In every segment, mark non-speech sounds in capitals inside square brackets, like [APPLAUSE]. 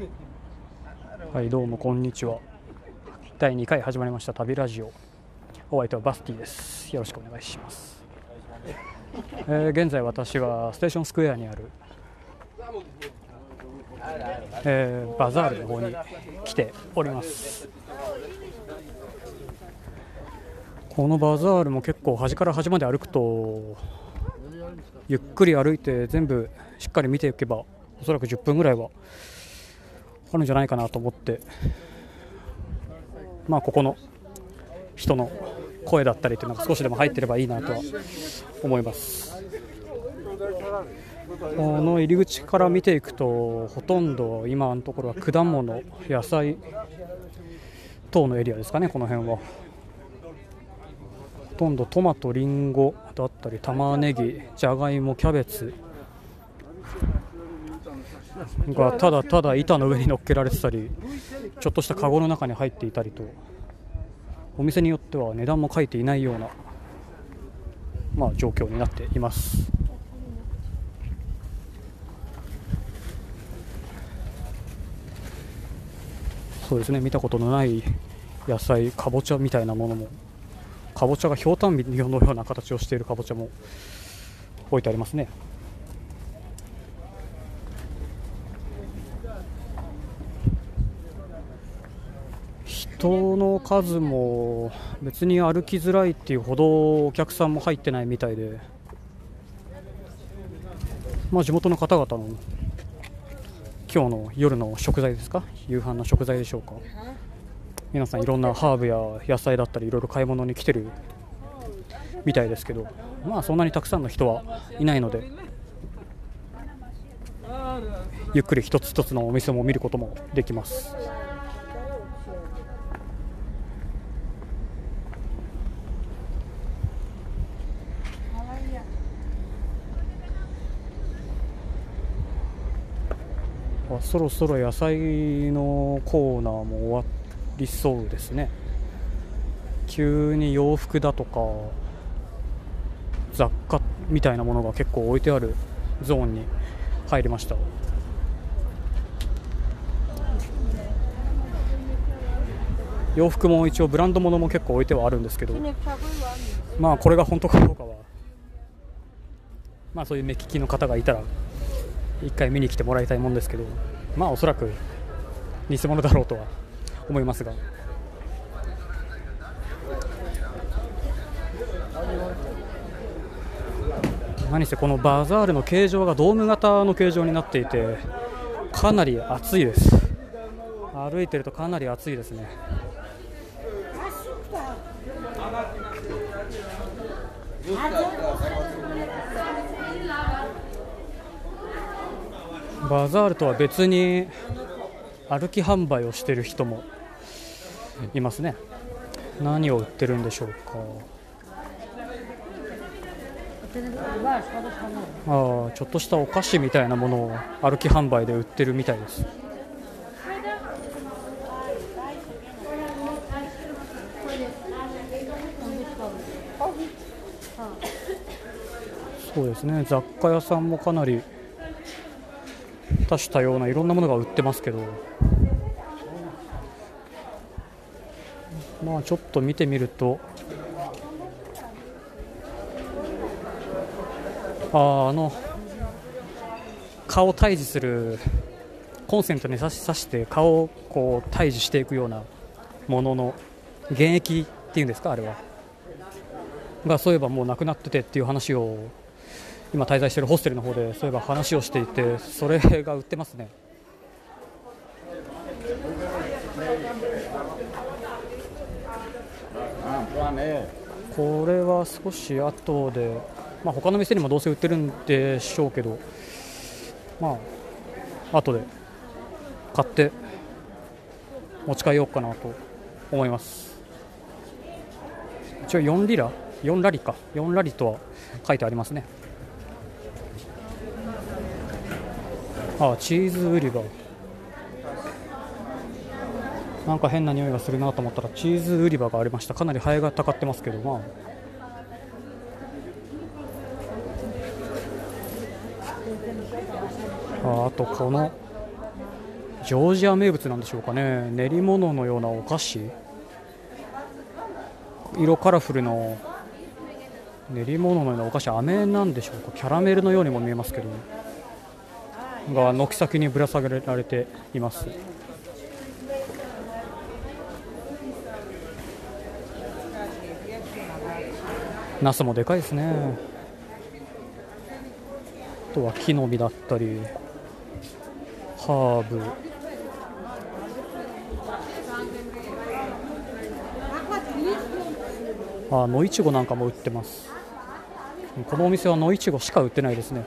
[LAUGHS] はいどうもこんにちは。第2回始まりました旅ラジオ。お相手はバスティです。よろしくお願いします、えー現在私はステーションスクエアにある、えーバザールの方に来ております。このバザールも結構端から端まで歩くとゆっくり歩いて全部しっかり見ていけばおそらく10分ぐらいはあるんじゃないかなと思ってまあここの人の声だったりというのが少しでも入ってればいいなとは思います。この入り口から見ていくとほとんど今のところは果物野菜等のエリアですかねこの辺は。ほとんどトマト、リンゴだったり玉ねぎ、じゃがいも、キャベツ。がただただ板の上に乗っけられてたりちょっとしたカゴの中に入っていたりとお店によっては値段も書いていないような、まあ、状況になっています。そうですね。見たことのない野菜かぼちゃみたいなものもかぼちゃがひょうたんのような形をしているかぼちゃも置いてありますね。人の数も別に歩きづらいっていうほどお客さんも入ってないみたいで、まあ、地元の方々の今日の夜の食材ですか？夕飯の食材でしょうか？皆さんいろんなハーブや野菜だったりいろいろ買い物に来てるみたいですけど。まあそんなにたくさんの人はいないのでゆっくり一つ一つのお店も見ることもできます。あそろそろ野菜のコーナーも終わりそうですね。急に洋服だとか雑貨みたいなものが結構置いてあるゾーンに入りました。洋服も一応ブランド物も結構置いてはあるんですけどまあこれが本当かどうかはまあそういう目利きの方がいたら一回見に来てもらいたいもんですけどまあおそらく偽物だろうとは思いますが。何せこのバザールの形状がドーム型の形状になっていてかなり暑いです。歩いてるとかなり暑いですね。バザールとは別に歩き販売をしている人もいますね。何を売ってるんでしょうか。ああちょっとしたお菓子みたいなものを歩き販売で売ってるみたいです。そうですね。雑貨屋さんもかなり多種多様ないろんなものが売ってますけど。まあちょっと見てみると。ああの顔を退治するコンセントに差し刺して顔をこう退治していくようなものの原液っていうんですかあれは。がそういえばもうなくなっててっていう話を今滞在しているホステルの方でそういえば話をしていてそれが売ってますね。これは少し後で、まあ、他の店にもどうせ売ってるんでしょうけどまあ後で買って持ち帰ろうかなと思います。一応4リラ？4ラリか。4ラリとは書いてありますね。あチーズ売り場。なんか変な匂いがするなと思ったらチーズ売り場がありました。かなりハエがたかってますけどまあ。ああとこのジョージア名物なんでしょうかね。練り物のようなお菓子。色カラフルの練り物のようなお菓子。飴なんでしょうか。キャラメルのようにも見えますけど。ねが軒先にぶら下げられています。ナスもでかいですね。あとは木の実だったりハーブ。あ野いちごなんかも売ってます。このお店は野いちごしか売ってないですね。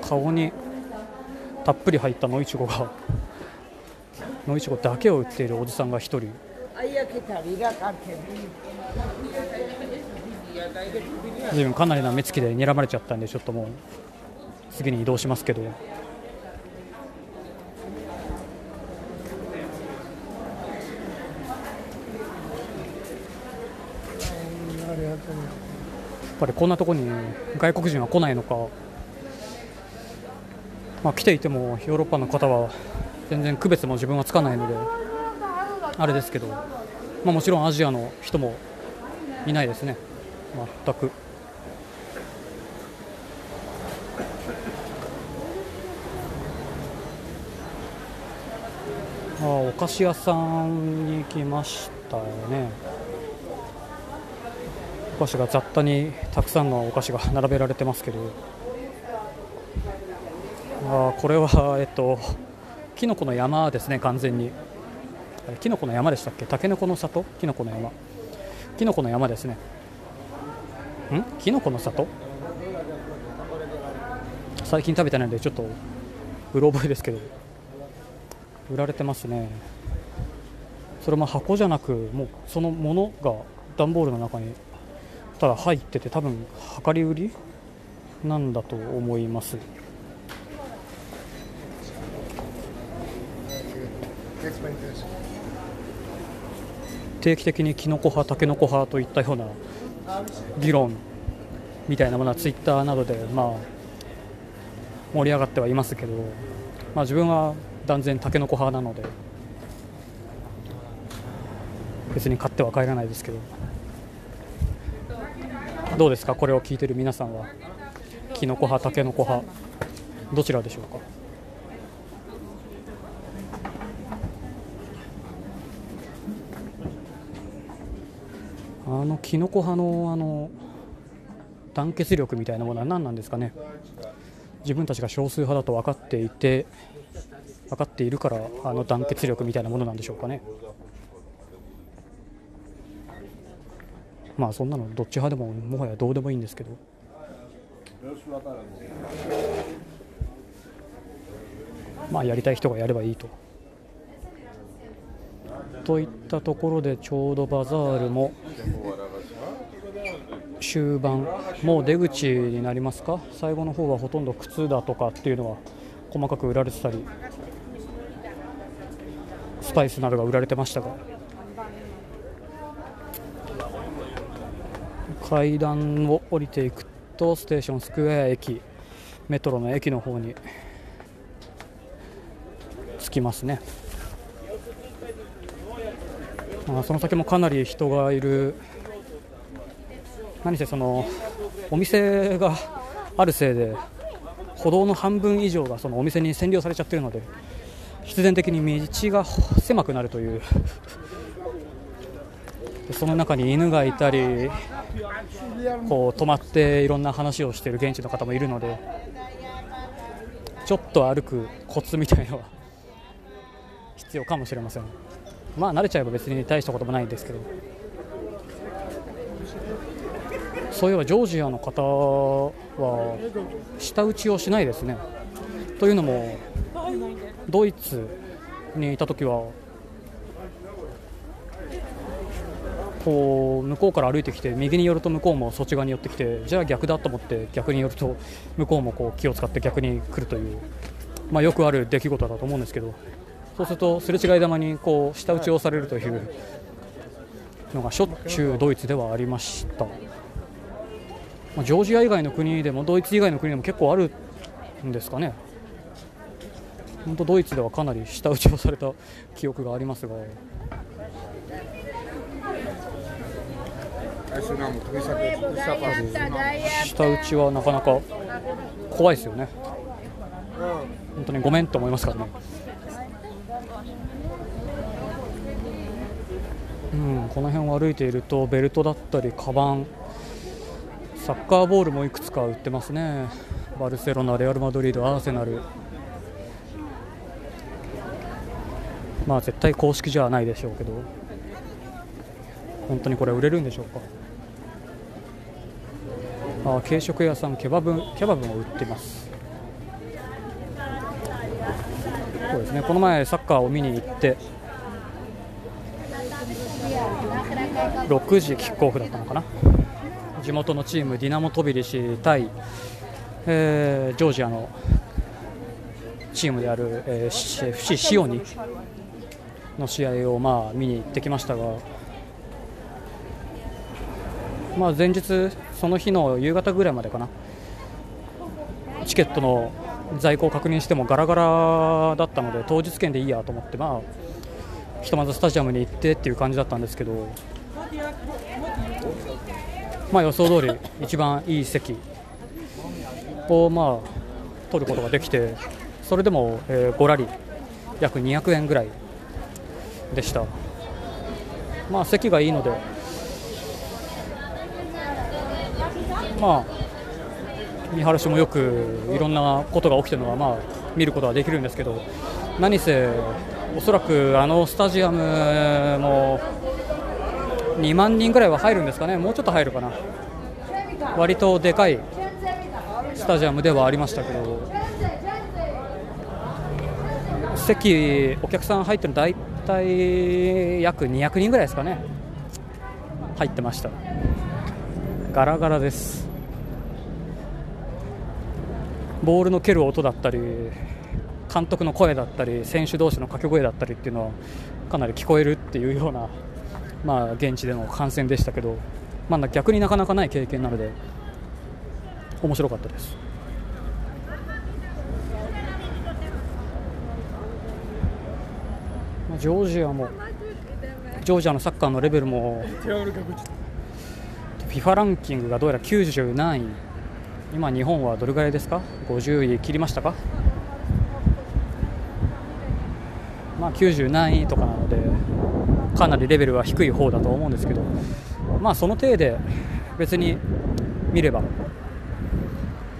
顔にたっぷり入った野いちごが野いちごだけを売っているおじさんが1人。随分かなりな目つきで睨まれちゃったんでちょっともう次に移動しますけど。やっぱりこんなところに外国人は来ないのか、まあ、来ていてもヨーロッパの方は全然区別も自分はつかないのであれですけど、まあ、もちろんアジアの人もいないですね。全く。あお菓子屋さんに来ましたよね。お菓子が雑多にたくさんのお菓子が並べられてますけど。あこれはえっときのこの山ですね完全に。きのこの山でしたっけ？たけのこの里？きのこの山。きのこの山ですね。ん？きのこの里？最近食べてないのでちょっとうろ覚えですけど。売られてますね。それも箱じゃなくもうそのものが段ボールの中にただ入ってて多分量り売りなんだと思います。定期的にキノコ派、タケノコ派といったような議論みたいなものはツイッターなどでまあ盛り上がってはいますけど、まあ、自分は断然タケノコ派なので別に買っては帰らないですけど。どうですか？これを聞いてる皆さんは。キノコ派タケノコ派どちらでしょうか？あのキノコ派のあの団結力みたいなものは何なんですかね。自分たちが少数派だと分かっていて分かっているからあの団結力みたいなものなんでしょうかね。まあそんなのどっち派でももはやどうでもいいんですけど。まあやりたい人がやればいいと。といったところでちょうどバザールも終盤もう出口になりますか？最後の方はほとんど靴だとかっていうのは細かく売られてたりスパイスなどが売られてましたが。階段を降りていくとステーションスクエア駅メトロの駅の方に着きますね。あその先もかなり人がいる。何せそのお店があるせいで歩道の半分以上がそのお店に占領されちゃってるので必然的に道が狭くなるという。その中に犬がいたりこう止まっていろんな話をしている現地の方もいるのでちょっと歩くコツみたいのは必要かもしれません。まあ慣れちゃえば別に大したこともないんですけど。そういえばジョージアの方は舌打ちをしないですね。というのもドイツにいた時はこう向こうから歩いてきて右に寄ると向こうもそっち側に寄ってきてじゃあ逆だと思って逆に寄ると向こうもこう気を使って逆に来るという、まあ、よくある出来事だと思うんですけど。そうするとすれ違いざまにこう舌打ちをされるというのがしょっちゅうドイツではありました、ま、ジョージア以外の国でもドイツ以外の国でも結構あるんですかね本当ドイツではかなり舌打ちをされた記憶がありますが。舌打ちはなかなか怖いですよね。本当にごめんと思いますからね。うん、この辺を歩いているとベルトだったりカバンサッカーボールもいくつか売ってますね。バルセロナ、レアル・マドリード、アーセナル。まあ絶対公式じゃないでしょうけど。本当にこれ売れるんでしょうか。あ軽食屋さんケバブケバブも売ってます。そうですね。この前サッカーを見に行って6時キックオフだったのかな？地元のチームディナモトビリシ対、えー、ジョージアのチームである、えー、FC シオニの試合をまあ見に行ってきましたが、まあ、前日、その日の夕方ぐらいまでかな。チケットの在庫を確認してもガラガラだったので当日券でいいやと思って、まあ、ひとまずスタジアムに行ってっていう感じだったんですけど、まあ、予想通り一番いい席をまあ取ることができてそれでも、えー、5ラリー約200円ぐらいでした、まあ、席がいいので、まあ、見晴らしもよくいろんなことが起きてるのは、まあ、見ることはできるんですけど何せ、おそらくあのスタジアムも2万人ぐらいは入るんですかね、もうちょっと入るかな、割とでかいスタジアムではありましたけど、席、お客さん入ってるの大体約200人ぐらいですかね、入ってました、ガラガラです。ボールの蹴る音だったり監督の声だったり選手同士の掛け声だったりっていうのはかなり聞こえるっていうようなまあ、現地での観戦でしたけど、まあ、逆になかなかない経験なので面白かったです。ジョージアもジョージアのサッカーのレベルも FIFA ランキングがどうやら90何位。今、日本はどれぐらいですか？50位切りましたか？まあ90何位とかなのでかなりレベルは低い方だと思うんですけど、まあ、その程で別に見れば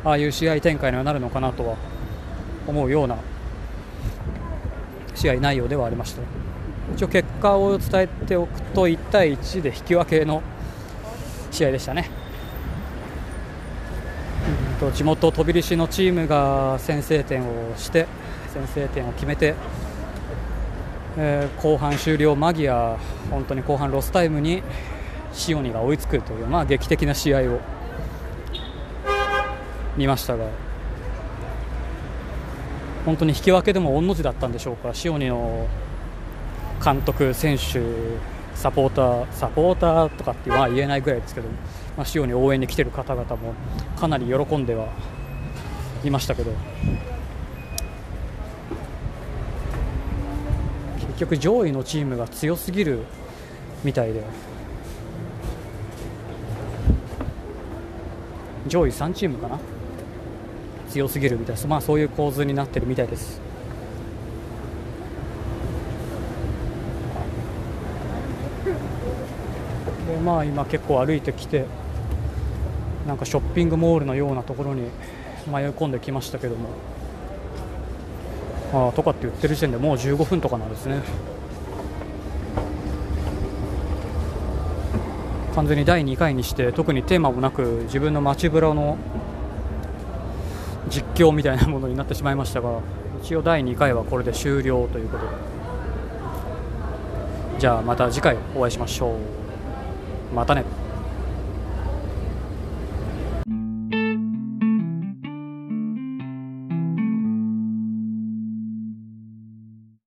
ああいう試合展開にはなるのかなとは思うような試合内容ではありました一応結果を伝えておくと1対1で引き分けの試合でしたね。地元飛び出しのチームが先制点をして先制点を決めてえー、後半終了間際、本当に後半ロスタイムに塩見が追いつくという、まあ、劇的な試合を見ましたが本当に引き分けでも御の字だったんでしょうか塩見の監督、選手、サポーターサポーターとかっては言えないぐらいですけど、まあ、塩見応援に来ている方々もかなり喜んではいましたけど。結局上位のチームが強すぎるみたいで。上位3チームかな？強すぎるみたいな、まあ、そういう構図になってるみたいです。でまあ今結構歩いてきてなんかショッピングモールのようなところに迷い込んできましたけども。あとかって言ってる時点でもう15分とかなんですね。完全に第2回にして特にテーマもなく自分の街ブラの実況みたいなものになってしまいましたが一応第2回はこれで終了ということで。じゃあまた次回お会いしましょう。またね。